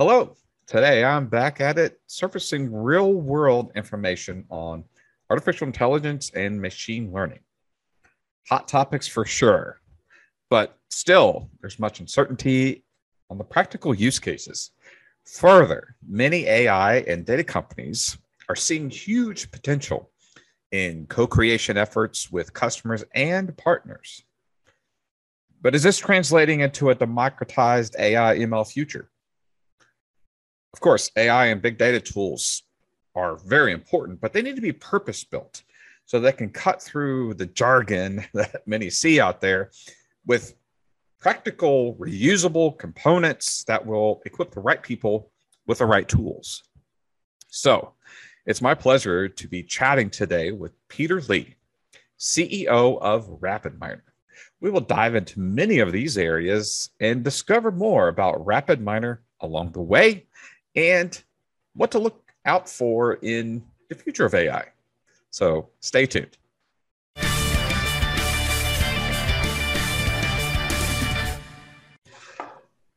Hello. Today I'm back at it, surfacing real world information on artificial intelligence and machine learning. Hot topics for sure, but still, there's much uncertainty on the practical use cases. Further, many AI and data companies are seeing huge potential in co creation efforts with customers and partners. But is this translating into a democratized AI ML future? Of course, AI and big data tools are very important, but they need to be purpose built so they can cut through the jargon that many see out there with practical, reusable components that will equip the right people with the right tools. So it's my pleasure to be chatting today with Peter Lee, CEO of RapidMiner. We will dive into many of these areas and discover more about RapidMiner along the way and what to look out for in the future of AI. So stay tuned.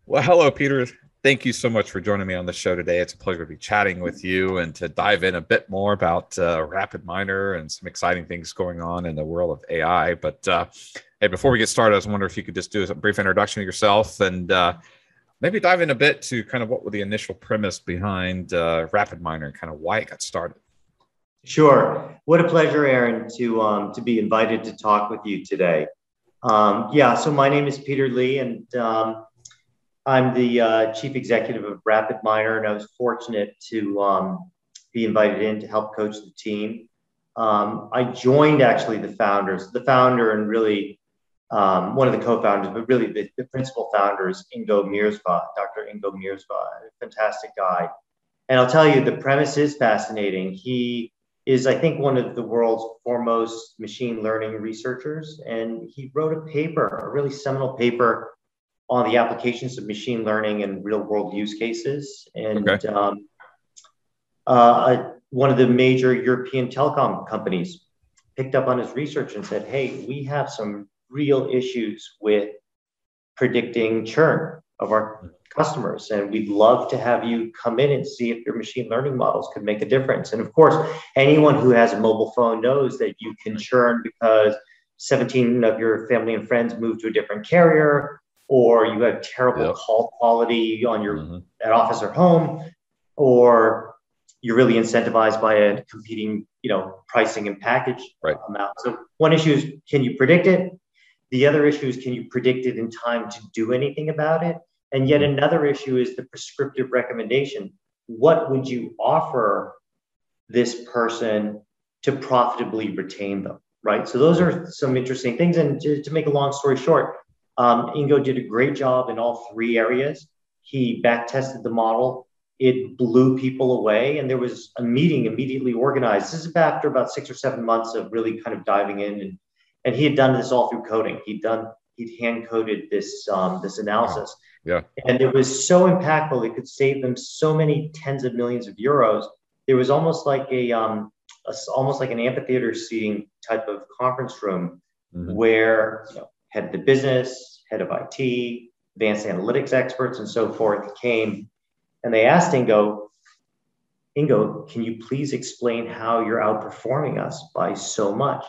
Well, hello, Peter. Thank you so much for joining me on the show today. It's a pleasure to be chatting with you and to dive in a bit more about uh, RapidMiner and some exciting things going on in the world of AI. But uh, hey, before we get started, I was wondering if you could just do a brief introduction of yourself and uh, maybe dive in a bit to kind of what were the initial premise behind uh, RapidMiner and kind of why it got started. Sure. What a pleasure, Aaron, to um, to be invited to talk with you today. Um, yeah. So my name is Peter Lee, and um, I'm the uh, chief executive of RapidMiner, and I was fortunate to um, be invited in to help coach the team. Um, I joined actually the founders, the founder, and really um, one of the co-founders, but really the, the principal founder is Ingo Mierswa, Dr. Ingo Mierswa, a fantastic guy. And I'll tell you, the premise is fascinating. He is, I think, one of the world's foremost machine learning researchers. And he wrote a paper, a really seminal paper on the applications of machine learning and real world use cases. And okay. um, uh, one of the major European telecom companies picked up on his research and said, hey, we have some real issues with predicting churn of our customers. And we'd love to have you come in and see if your machine learning models could make a difference. And of course, anyone who has a mobile phone knows that you can churn because 17 of your family and friends move to a different carrier, or you have terrible yep. call quality on your mm-hmm. at office or home, or you're really incentivized by a competing, you know, pricing and package right. amount. So one issue is can you predict it? The other issue is can you predict it in time to do anything about it? And yet mm-hmm. another issue is the prescriptive recommendation. What would you offer this person to profitably retain them? Right. So those are some interesting things. And to, to make a long story short, um, Ingo did a great job in all three areas. He back tested the model. It blew people away. And there was a meeting immediately organized. This is after about six or seven months of really kind of diving in and and he had done this all through coding. He'd done he'd hand coded this um, this analysis. Yeah. And it was so impactful. It could save them so many tens of millions of euros. There was almost like a, um, a almost like an amphitheater seating type of conference room mm-hmm. where you know, head of the business, head of IT, advanced analytics experts, and so forth came, and they asked Ingo, Ingo, can you please explain how you're outperforming us by so much?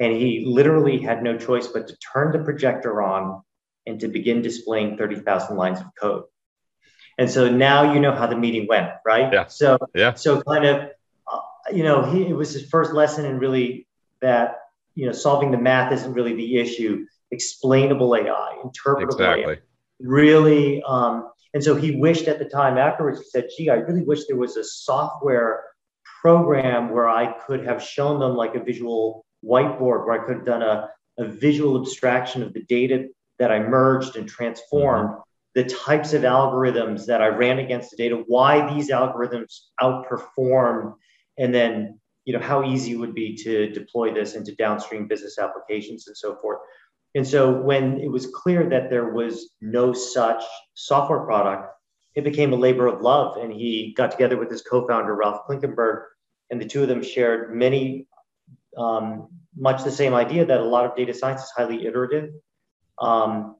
And he literally had no choice but to turn the projector on and to begin displaying 30,000 lines of code. And so now you know how the meeting went, right? Yeah. So, yeah. so kind of, uh, you know, he, it was his first lesson in really that, you know, solving the math isn't really the issue. Explainable AI, interpretable exactly. AI, really. Um, and so he wished at the time afterwards, he said, gee, I really wish there was a software program where I could have shown them like a visual whiteboard where I could have done a, a visual abstraction of the data that I merged and transformed, mm-hmm. the types of algorithms that I ran against the data, why these algorithms outperform, and then you know how easy it would be to deploy this into downstream business applications and so forth. And so when it was clear that there was no such software product, it became a labor of love. And he got together with his co-founder, Ralf Klinkenberg, and the two of them shared many um, much the same idea that a lot of data science is highly iterative. Um,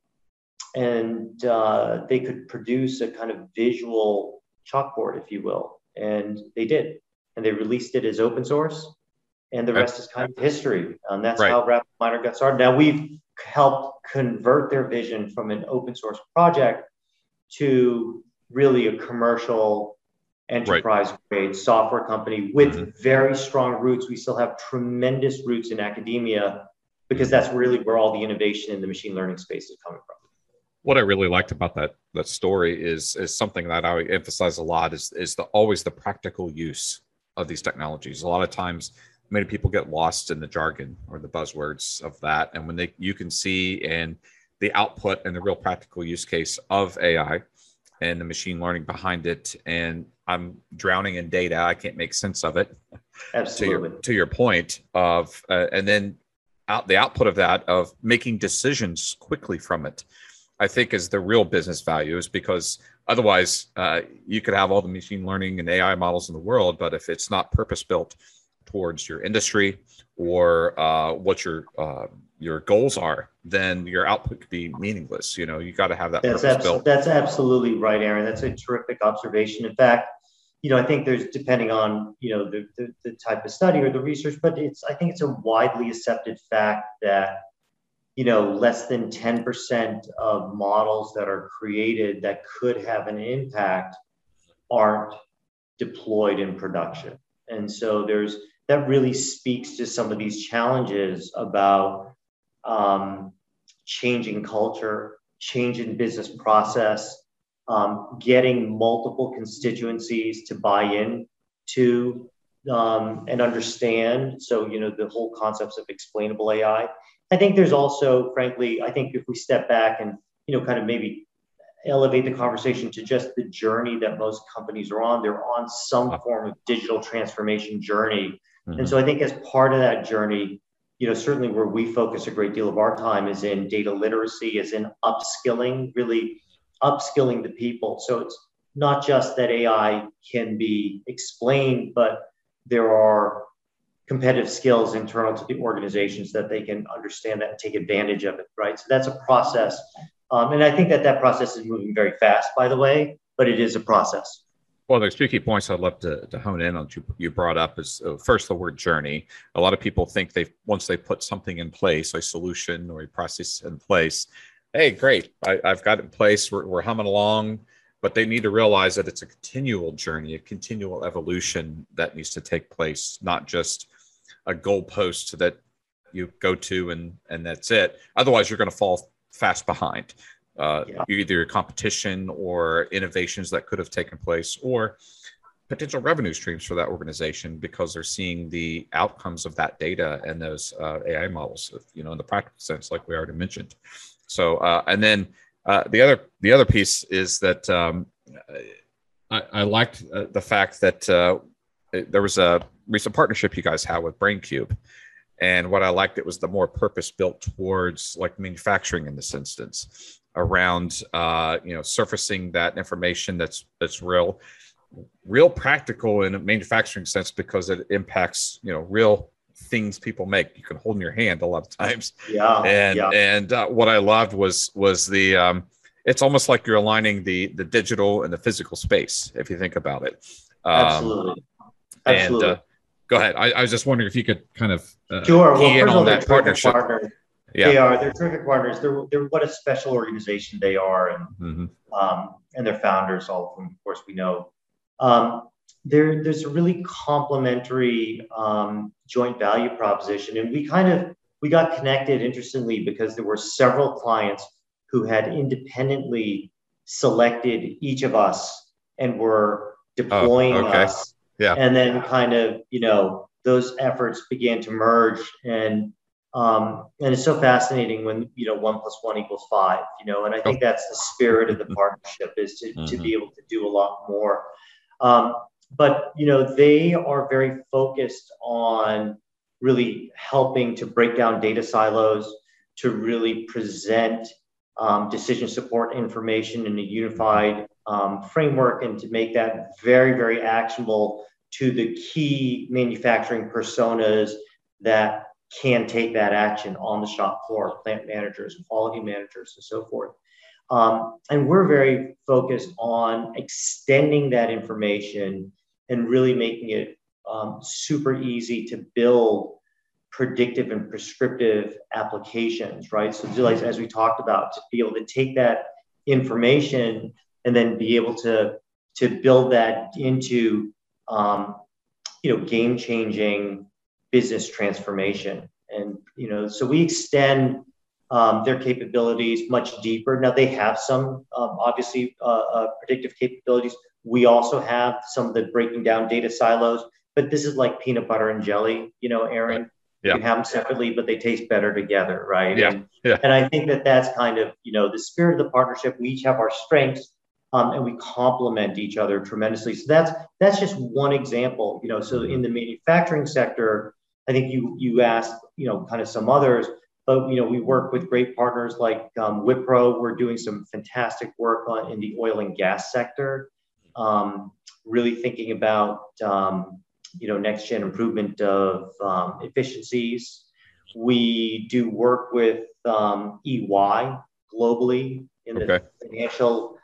and uh, they could produce a kind of visual chalkboard, if you will, and they did, and they released it as open source, and the rest is kind of history. And that's right. how RapidMiner got started. Now we've helped convert their vision from an open source project to really a commercial enterprise grade right. software company with mm-hmm. very strong roots. We still have tremendous roots in academia because that's really where all the innovation in the machine learning space is coming from. What I really liked about that that story is is something that I emphasize a lot is is the always the practical use of these technologies. A lot of times many people get lost in the jargon or the buzzwords of that and when they you can see and the output and the real practical use case of ai and the machine learning behind it and i'm drowning in data i can't make sense of it absolutely to your, to your point of uh, and then out the output of that of making decisions quickly from it i think is the real business value is because otherwise uh, you could have all the machine learning and ai models in the world but if it's not purpose built towards your industry or uh, what your uh, your goals are, then your output could be meaningless. You know, you got to have that. That's, abso- that's absolutely right, Aaron. That's a terrific observation. In fact, you know, I think there's depending on you know the, the, the type of study or the research, but it's I think it's a widely accepted fact that you know less than 10% of models that are created that could have an impact aren't deployed in production. And so there's that really speaks to some of these challenges about um, changing culture, changing business process, um, getting multiple constituencies to buy in to um, and understand. So, you know, the whole concepts of explainable AI. I think there's also, frankly, I think if we step back and, you know, kind of maybe elevate the conversation to just the journey that most companies are on, they're on some form of digital transformation journey Mm-hmm. And so I think as part of that journey, you know, certainly where we focus a great deal of our time is in data literacy, is in upskilling, really upskilling the people. So it's not just that AI can be explained, but there are competitive skills internal to the organizations that they can understand that and take advantage of it, right? So that's a process. Um, and I think that that process is moving very fast, by the way, but it is a process. Well, there's two key points I'd love to, to hone in on. You, you brought up is uh, first the word journey. A lot of people think they once they put something in place, a solution or a process in place, hey, great, I, have got it in place. We're, we're humming along, but they need to realize that it's a continual journey, a continual evolution that needs to take place, not just a goalpost that you go to and and that's it. Otherwise, you're going to fall fast behind uh, yeah. either your competition or innovations that could have taken place or potential revenue streams for that organization because they're seeing the outcomes of that data and those uh, AI models, you know, in the practical sense, like we already mentioned. So, uh, and then uh, the other the other piece is that um, I, I, liked uh, the fact that uh, there was a recent partnership you guys had with BrainCube. And what I liked it was the more purpose built towards like manufacturing in this instance around uh, you know surfacing that information that's that's real real practical in a manufacturing sense because it impacts you know real things people make you can hold in your hand a lot of times yeah and yeah. and uh, what i loved was was the um, it's almost like you're aligning the the digital and the physical space if you think about it um, absolutely absolutely and, uh, go ahead I, I, was just wondering if you could kind of uh, sure well, in on that partnership partner yeah. They are. They're terrific partners. They're, they're what a special organization they are, and mm-hmm. um, and their founders, all of whom, of course, we know. Um, there, there's a really complementary um, joint value proposition, and we kind of we got connected interestingly because there were several clients who had independently selected each of us and were deploying oh, okay. us. Yeah. And then kind of, you know, those efforts began to merge and um, and it's so fascinating when you know one plus one equals five, you know, and I think that's the spirit of the partnership is to, mm-hmm. to be able to do a lot more. Um, but you know, they are very focused on really helping to break down data silos, to really present um, decision support information in a unified um, framework, and to make that very, very actionable to the key manufacturing personas that can take that action on the shop floor, plant managers, quality managers, and so forth. Um, and we're very focused on extending that information and really making it um, super easy to build predictive and prescriptive applications, right? So, like, as we talked about, to be able to take that information and then be able to to build that into um, you know game changing business transformation and you know so we extend um, their capabilities much deeper now they have some um, obviously uh, uh, predictive capabilities we also have some of the breaking down data silos but this is like peanut butter and jelly you know aaron yeah. you can have them separately but they taste better together right yeah. And, yeah. and i think that that's kind of you know the spirit of the partnership we each have our strengths um, and we complement each other tremendously. So that's that's just one example. You know, so in the manufacturing sector, I think you you asked, you know, kind of some others, but you know, we work with great partners like um, Wipro. We're doing some fantastic work on in the oil and gas sector, um, really thinking about um, you know next gen improvement of um, efficiencies. We do work with um, EY globally in the okay. financial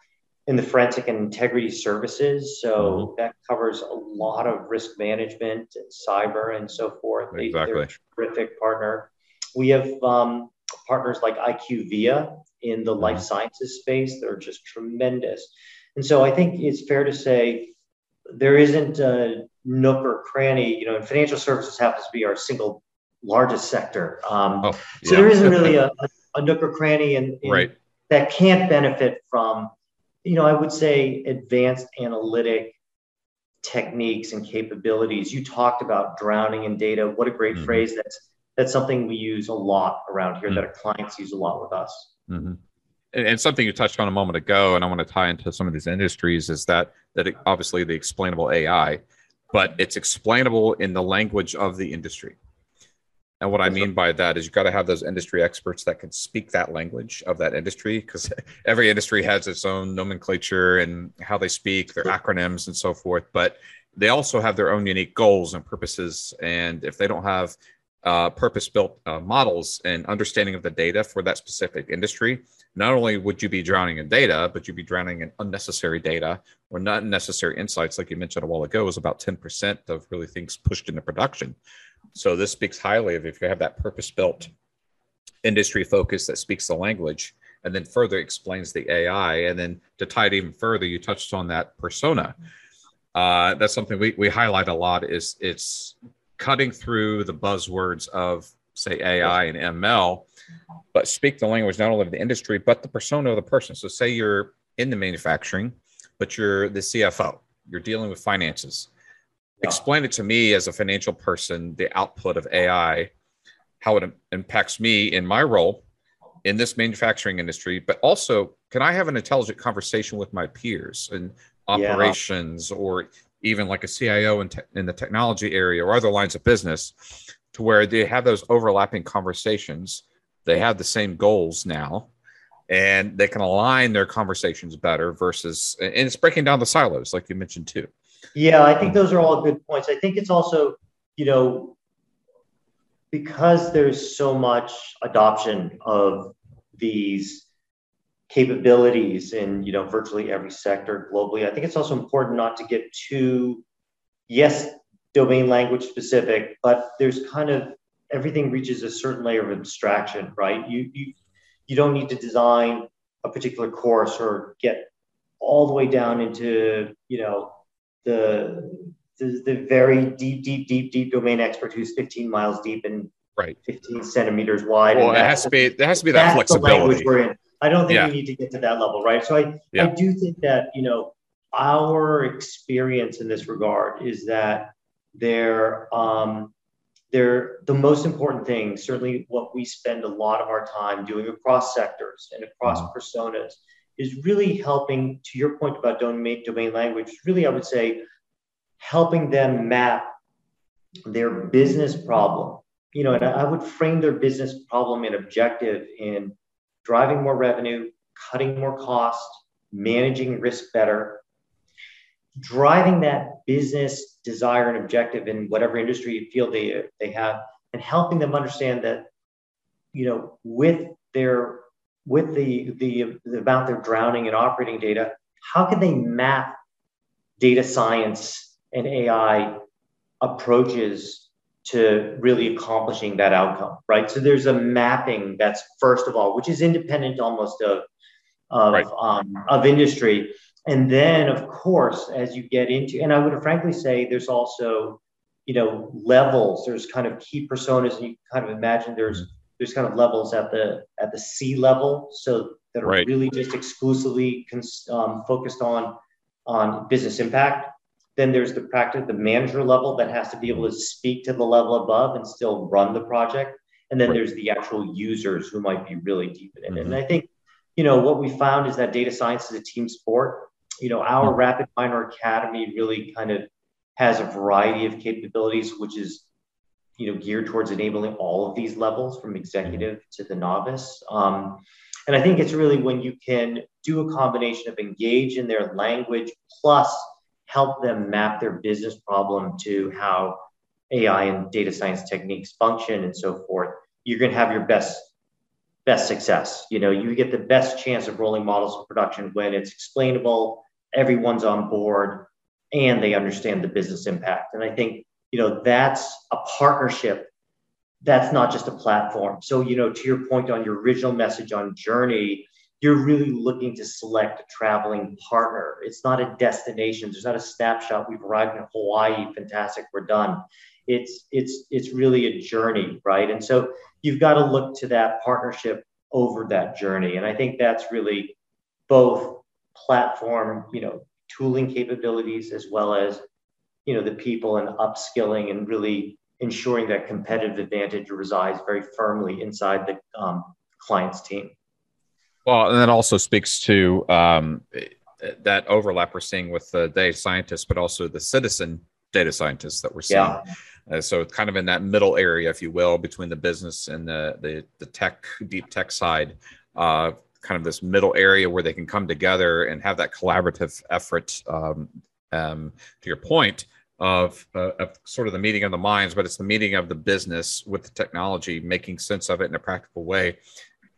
in the forensic and integrity services. So mm-hmm. that covers a lot of risk management and cyber and so forth. They, exactly. They're a terrific partner. We have um, partners like IQVIA in the mm-hmm. life sciences space. They're just tremendous. And so I think it's fair to say there isn't a nook or cranny, you know, and financial services happens to be our single largest sector. Um, oh, yeah. So there isn't really a, a, nook or cranny in, in right. that can't benefit from you know, I would say advanced analytic techniques and capabilities. You talked about drowning in data. What a great mm-hmm. phrase. That's that's something we use a lot around here. Mm-hmm. That our clients use a lot with us. Mm-hmm. And, something you touched on a moment ago, and I want to tie into some of these industries, is that that it, obviously the explainable AI, but it's explainable in the language of the industry. And what I mean by that is you've got to have those industry experts that can speak that language of that industry because every industry has its own nomenclature and how they speak, their acronyms and so forth. But they also have their own unique goals and purposes. And if they don't have uh, purpose built uh, models and understanding of the data for that specific industry, not only would you be drowning in data, but you'd be drowning in unnecessary data or not necessary insights, like you mentioned a while ago, is about 10% of really things pushed into production. So this speaks highly of if you have that purpose built industry focus that speaks the language and then further explains the AI. And then to tie it even further, you touched on that persona. Uh, that's something we, we highlight a lot is it's cutting through the buzzwords of say AI and ML, but speak the language not only of the industry, but the persona of the person. So say you're in the manufacturing, but you're the CFO, you're dealing with finances explain it to me as a financial person the output of ai how it impacts me in my role in this manufacturing industry but also can i have an intelligent conversation with my peers in operations yeah. or even like a cio in, te- in the technology area or other lines of business to where they have those overlapping conversations they have the same goals now and they can align their conversations better versus and it's breaking down the silos like you mentioned too yeah, I think those are all good points. I think it's also, you know, because there's so much adoption of these capabilities in you know virtually every sector globally i think it's also important not to get too yes domain language specific but there's kind of everything reaches a certain layer of abstraction right you you you don't need to design a particular course or get all the way down into you know the, the, the very deep, deep, deep, deep domain expert who's 15 miles deep and right 15 centimeters wide. Well, it has to be there has to be that flexibility. we're in. I don't think yeah. we need to get to that level, right? So I, yeah. I do think that you know our experience in this regard is that they're um, they're the most important thing. Certainly, what we spend a lot of our time doing across sectors and across mm-hmm. personas is really helping, to your point about domain, domain language, really, I would say, helping them map their business problem. You know, and I would frame their business problem and objective in driving more revenue, cutting more cost, managing risk better, driving that business desire and objective in whatever industry field they, they have, and helping them understand that, you know, with their with the, the, the amount they're drowning in operating data, how can they map data science and AI approaches to really accomplishing that outcome, right? So there's a mapping that's first of all, which is independent almost of of, right. um, of industry, and then of course as you get into, and I would frankly say there's also you know levels. There's kind of key personas, and you kind of imagine there's there's kind of levels at the at the C level, so that are right. really just exclusively cons- um, focused on on business impact then there's the practice, the manager level that has to be able to speak to the level above and still run the project. And then right. there's the actual users who might be really deep in it. Mm-hmm. And I think, you know, what we found is that data science is a team sport. You know, our mm-hmm. RapidMiner Academy really kind of has a variety of capabilities, which is, you know, geared towards enabling all of these levels from executive to the novice. Um, and I think it's really when you can do a combination of engage in their language plus help them map their business problem to how AI and data science techniques function and so forth, you're going to have your best best success. You know, you get the best chance of rolling models in production when it's explainable, everyone's on board, and they understand the business impact. And I think, you know, that's a partnership. That's not just a platform. So, you know, to your point on your original message on journey, you're really looking to select a traveling partner. It's not a destination. There's not a snapshot. We've arrived in Hawaii. Fantastic. We're done. It's it's it's really a journey, right? And so you've got to look to that partnership over that journey. And I think that's really both platform, you know, tooling capabilities as well as you know the people and upskilling and really ensuring that competitive advantage resides very firmly inside the um, client's team. Well, and that also speaks to um, that overlap we're seeing with the data scientists, but also the citizen data scientists that we're seeing. Yeah. Uh, so kind of in that middle area, if you will, between the business and the the, the tech, deep tech side, uh, kind of this middle area where they can come together and have that collaborative effort. Um, um, to your point of, uh, of sort of the meeting of the minds, but it's the meeting of the business with the technology, making sense of it in a practical way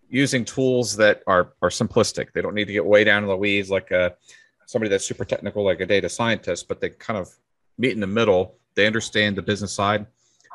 using tools that are are simplistic. They don't need to get way down in the weeds like a, uh, somebody that's super technical like a data scientist, but they kind of meet in the middle. They understand the business side.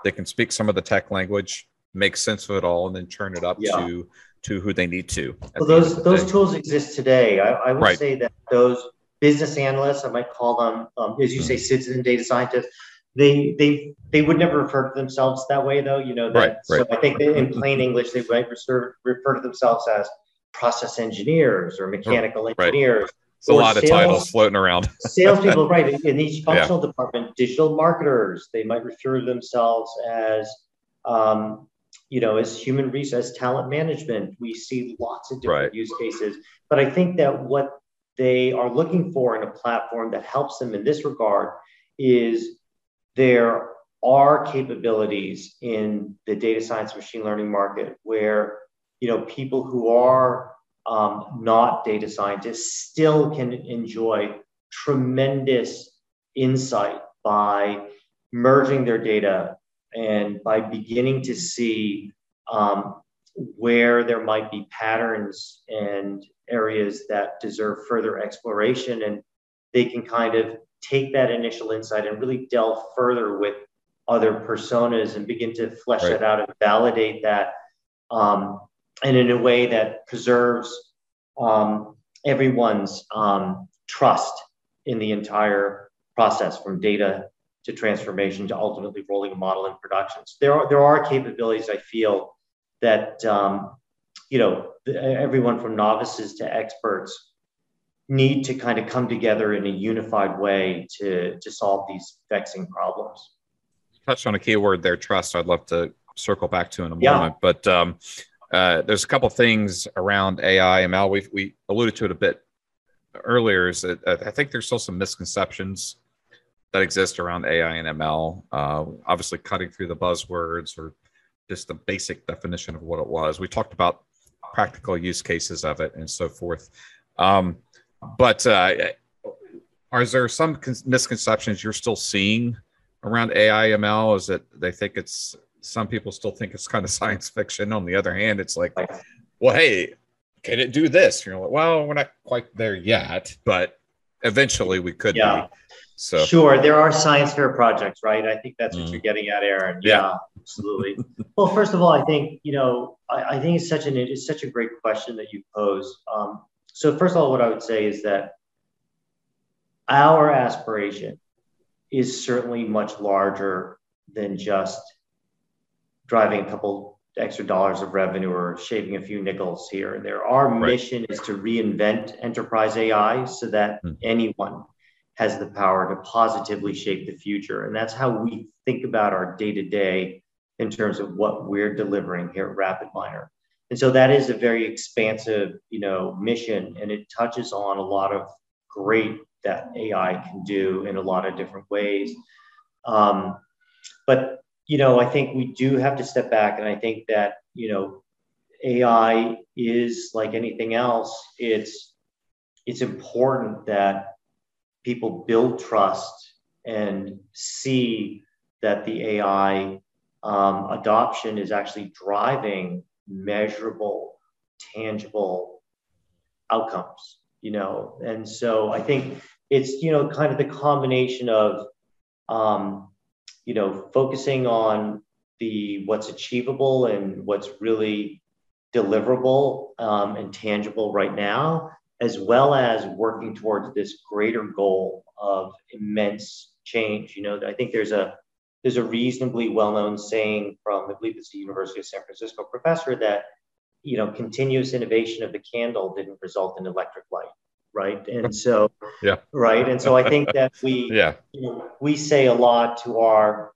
They can speak some of the tech language, make sense of it all, and then turn it up yeah. to to who they need to. Well, those those tools exist today. I, I would right. say that those business analysts, I might call them, um, as you mm-hmm. say, citizen data scientists, they they they would never refer to themselves that way though you know that, right, right. so i think in plain english they might refer, refer to themselves as process engineers or mechanical engineers It's a lot sales, of titles floating around. salespeople, right? In each functional yeah. department, digital marketers, they might refer to themselves as, um, you know, as human resource, talent management. We see lots of different right. use cases. But I think that what they are looking for in a platform that helps them in this regard is there are capabilities in the data science machine learning market where you know people who are um, not data scientists still can enjoy tremendous insight by merging their data and by beginning to see um, where there might be patterns and areas that deserve further exploration and they can kind of take that initial insight and really delve further with other personas and begin to flesh right. that out and validate that um, and in a way that preserves um, everyone's um, trust in the entire process from data to transformation to ultimately rolling a model in production. So there are, there are capabilities I feel that um, you know everyone from novices to experts need to kind of come together in a unified way to to solve these vexing problems. Touched on a key word there, trust. I'd love to circle back to in a yeah. moment, but um, uh, there's a couple things around AI ML. We we alluded to it a bit earlier. Is that I think there's still some misconceptions that exist around AI and ML. Uh, obviously, cutting through the buzzwords or just the basic definition of what it was. We talked about practical use cases of it and so forth. Um, but uh, are there some misconceptions you're still seeing around AI ML? Is that they think it's some people still think it's kind of science fiction. On the other hand, it's like, well, hey, can it do this? You're like, well, we're not quite there yet, but eventually we could Yeah. be. So Sure, there are science fair projects, right? I think that's what Mm. you're getting at, Aaron. Yeah. Yeah, absolutely. well, first of all, I think you know, I, I think it's such an it's such a great question that you pose. Um, so first of all, what I would say is that our aspiration is certainly much larger than just driving a couple extra dollars of revenue or shaving a few nickels here and there. Our Right. mission is to reinvent enterprise AI so that Hmm. anyone has the power to positively shape the future. And that's how we think about our day to day in terms of what we're delivering here at RapidMiner. And so that is a very expansive, you know, mission, and it touches on a lot of great that AI can do in a lot of different ways. Um, but you know, I think we do have to step back, and I think that you know, AI is like anything else. It's it's important that people build trust and see that the AI um, adoption is actually driving measurable, tangible outcomes. You know, and so I think it's you know kind of the combination of um, you know focusing on the what's achievable and what's really deliverable um, and tangible right now as well as working towards this greater goal of immense change. You know i think there's a there's a reasonably well-known saying from i believe it's the university of san francisco professor that you know continuous innovation of the candle didn't result in electric light right? And so Yeah. right? And so i think that we yeah, you know, we say a lot to our,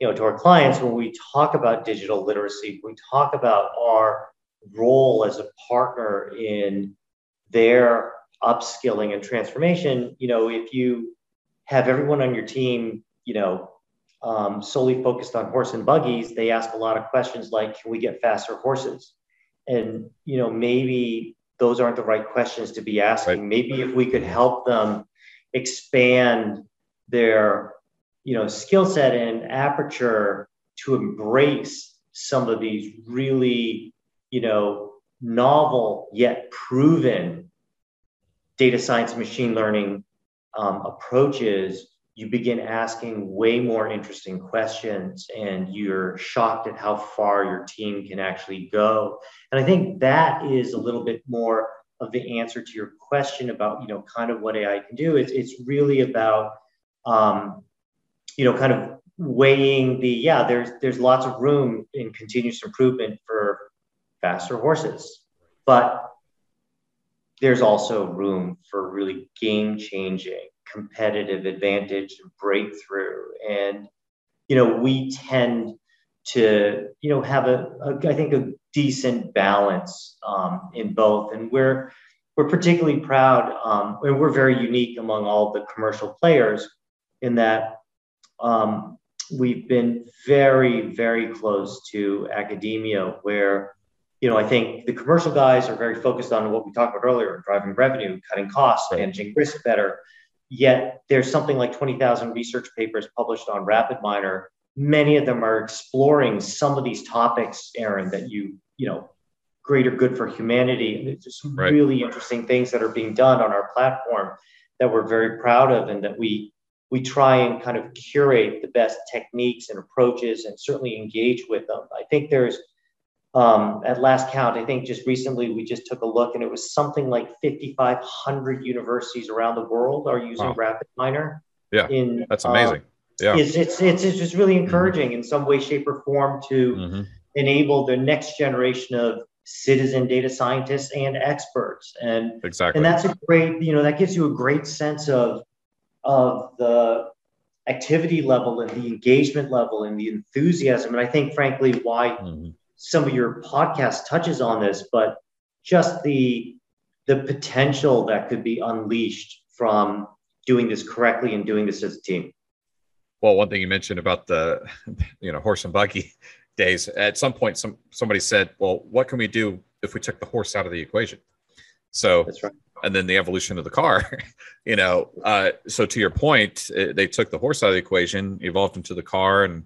you know, to our clients when we talk about digital literacy, we talk about our role as a partner in their upskilling and transformation. You know, if you have everyone on your team, you know, um, solely focused on horse and buggies, they ask a lot of questions like, can we get faster horses? And, you know, maybe those aren't the right questions to be asking. Right. Maybe if we could help them expand their you know skill set and aperture to embrace some of these really you know novel yet proven data science machine learning um, approaches you begin asking way more interesting questions and you're shocked at how far your team can actually go. And i think that is a little bit more of the answer to your question about you know kind of what ai can do. It's, it's really about um, you know kind of weighing the yeah there's there's lots of room in continuous improvement for faster horses. But there's also room for really game changing competitive advantage and breakthrough. And you know we tend to you know have a, a I think a decent balance um, in both. And we're we're particularly proud um, and we're very unique among all the commercial players in that um, we've been very very close to academia where you know i think the commercial guys are very focused on what we talked about earlier driving revenue cutting costs Right. managing risk better yet there's something like 20000 research papers published on rapidminer many of them are exploring some of these topics aaron that you you know greater good for humanity and there's just some Right. really interesting things that are being done on our platform that we're very proud of and that we we try and kind of curate the best techniques and approaches and certainly engage with them. I think there's, um, at last count, I think just recently we just took a look and it was something like 5,500 universities around the world are using Wow. RapidMiner. Yeah, in, that's um, amazing. Yeah. it's, it's, it's, it's just really encouraging in some way, shape, or form to Mhm. enable the next generation of citizen data scientists and experts. And Exactly. and that's a great you know that gives you a great sense of of the activity level and the engagement level and the enthusiasm and i think frankly why Mhm. Some of your podcast touches on this but just the the potential that could be unleashed from doing this correctly and doing this as a team Well, one thing you mentioned about the, you know, horse and buggy days. At some point, some somebody said, "Well, what can we do if we took the horse out of the equation?" So, that's right and then the evolution of the car, you know. Uh, so, to your point, it, they took the horse out of the equation, evolved into the car, and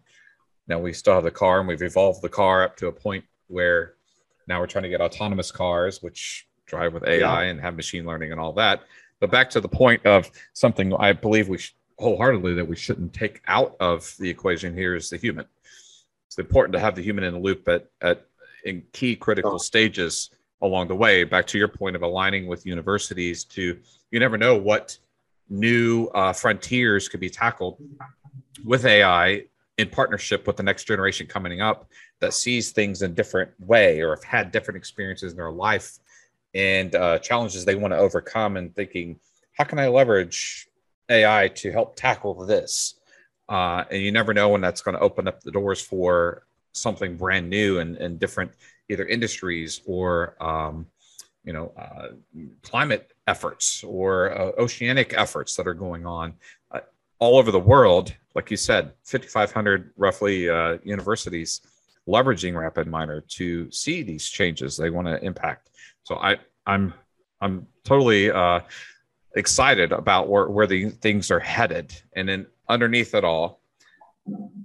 now we still have the car, and we've evolved the car up to a point where now we're trying to get autonomous cars, which drive with AI yeah. and have machine learning and all that. But back to the point of something I believe we sh- wholeheartedly that we shouldn't take out of the equation here is the human. It's important to have the human in the loop at, at in key critical stages along the way. Back to your point of aligning with universities to you never know what new uh, frontiers could be tackled with AI in partnership with the next generation coming up that sees things in different way or have had different experiences in their life and uh, challenges they want to overcome and thinking how can i leverage ai to help tackle this? Uh, and you never know when that's going to open up the doors for something brand new and, and different either industries or um, you know uh, climate efforts or uh, oceanic efforts that are going on all over the world like you said 5500 roughly uh, universities leveraging Rapid RapidMiner to see these changes they want to impact so i i'm i'm totally uh, excited about where, where the things are headed and then underneath it all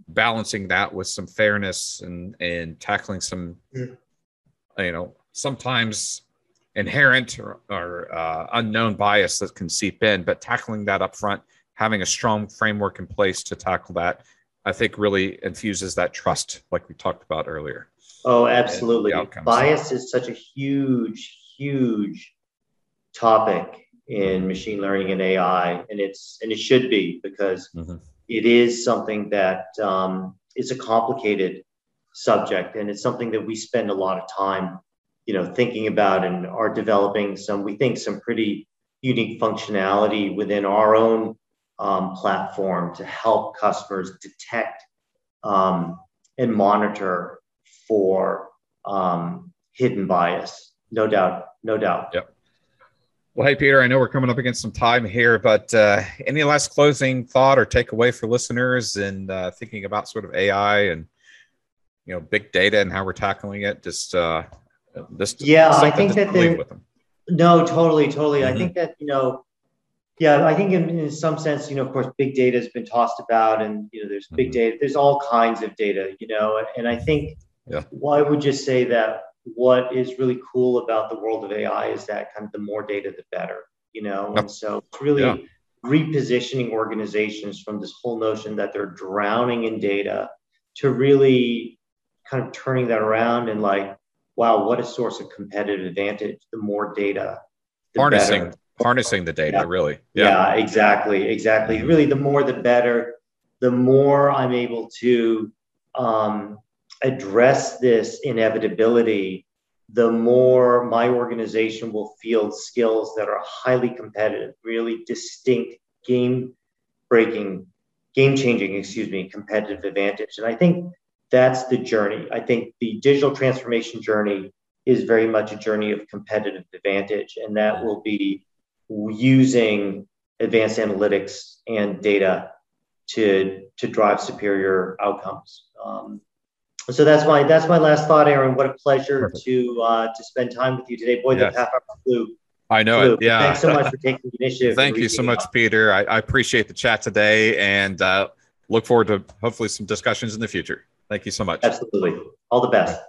balancing that with some fairness and and tackling some mm. you know sometimes inherent or, or uh, unknown bias that can seep in but tackling that up front having a strong framework in place to tackle that i think really infuses that trust like we talked about earlier. Oh absolutely. bias is such a huge huge topic in machine learning and ai and it's and it should be because mm-hmm. it is something that um, is a complicated subject, and it's something that we spend a lot of time, you know, thinking about and are developing some. We think some pretty unique functionality within our own um, platform to help customers detect um, and monitor for um, hidden bias. No doubt, no doubt. Yep. Well, hey, Peter, I know we're coming up against some time here, but uh, any last closing thought or takeaway for listeners and uh, thinking about sort of AI and you know big data and how we're tackling it? Just uh, just yeah, I think that the, no, totally, totally. Mm-hmm. I think that you know, yeah, I think in, in, some sense, you know, of course, big data has been tossed about, and you know, there's big mm-hmm. data, there's all kinds of data, you know, and, and I think yeah. well, I would just say that what is really cool about the world of AI is that kind of the more data, the better, you know? And so it's really yeah. repositioning organizations from this whole notion that they're drowning in data to really kind of turning that around and like, wow, what a source of competitive advantage. The more data, the harnessing, better. Harnessing the data, yeah. really. Yeah. yeah, exactly. Exactly. Mm-hmm. Really, the more, the better. The more I'm able to um, address this inevitability, the more my organization will field skills that are highly competitive, really distinct, game breaking, game changing, excuse me, competitive advantage. And I think that's the journey. I think the digital transformation journey is very much a journey of competitive advantage, and that will be using advanced analytics and data to to drive superior outcomes. Um, so that's my that's my last thought, Aaron. What a pleasure Perfect. to uh, to spend time with you today. Boy, yes. the half hour flew. I know flew. it. Yeah. Thanks so much for taking the initiative. Thank you so much, out. Peter. I, I, appreciate the chat today and uh, look forward to hopefully some discussions in the future. Thank you so much. Absolutely. All the best.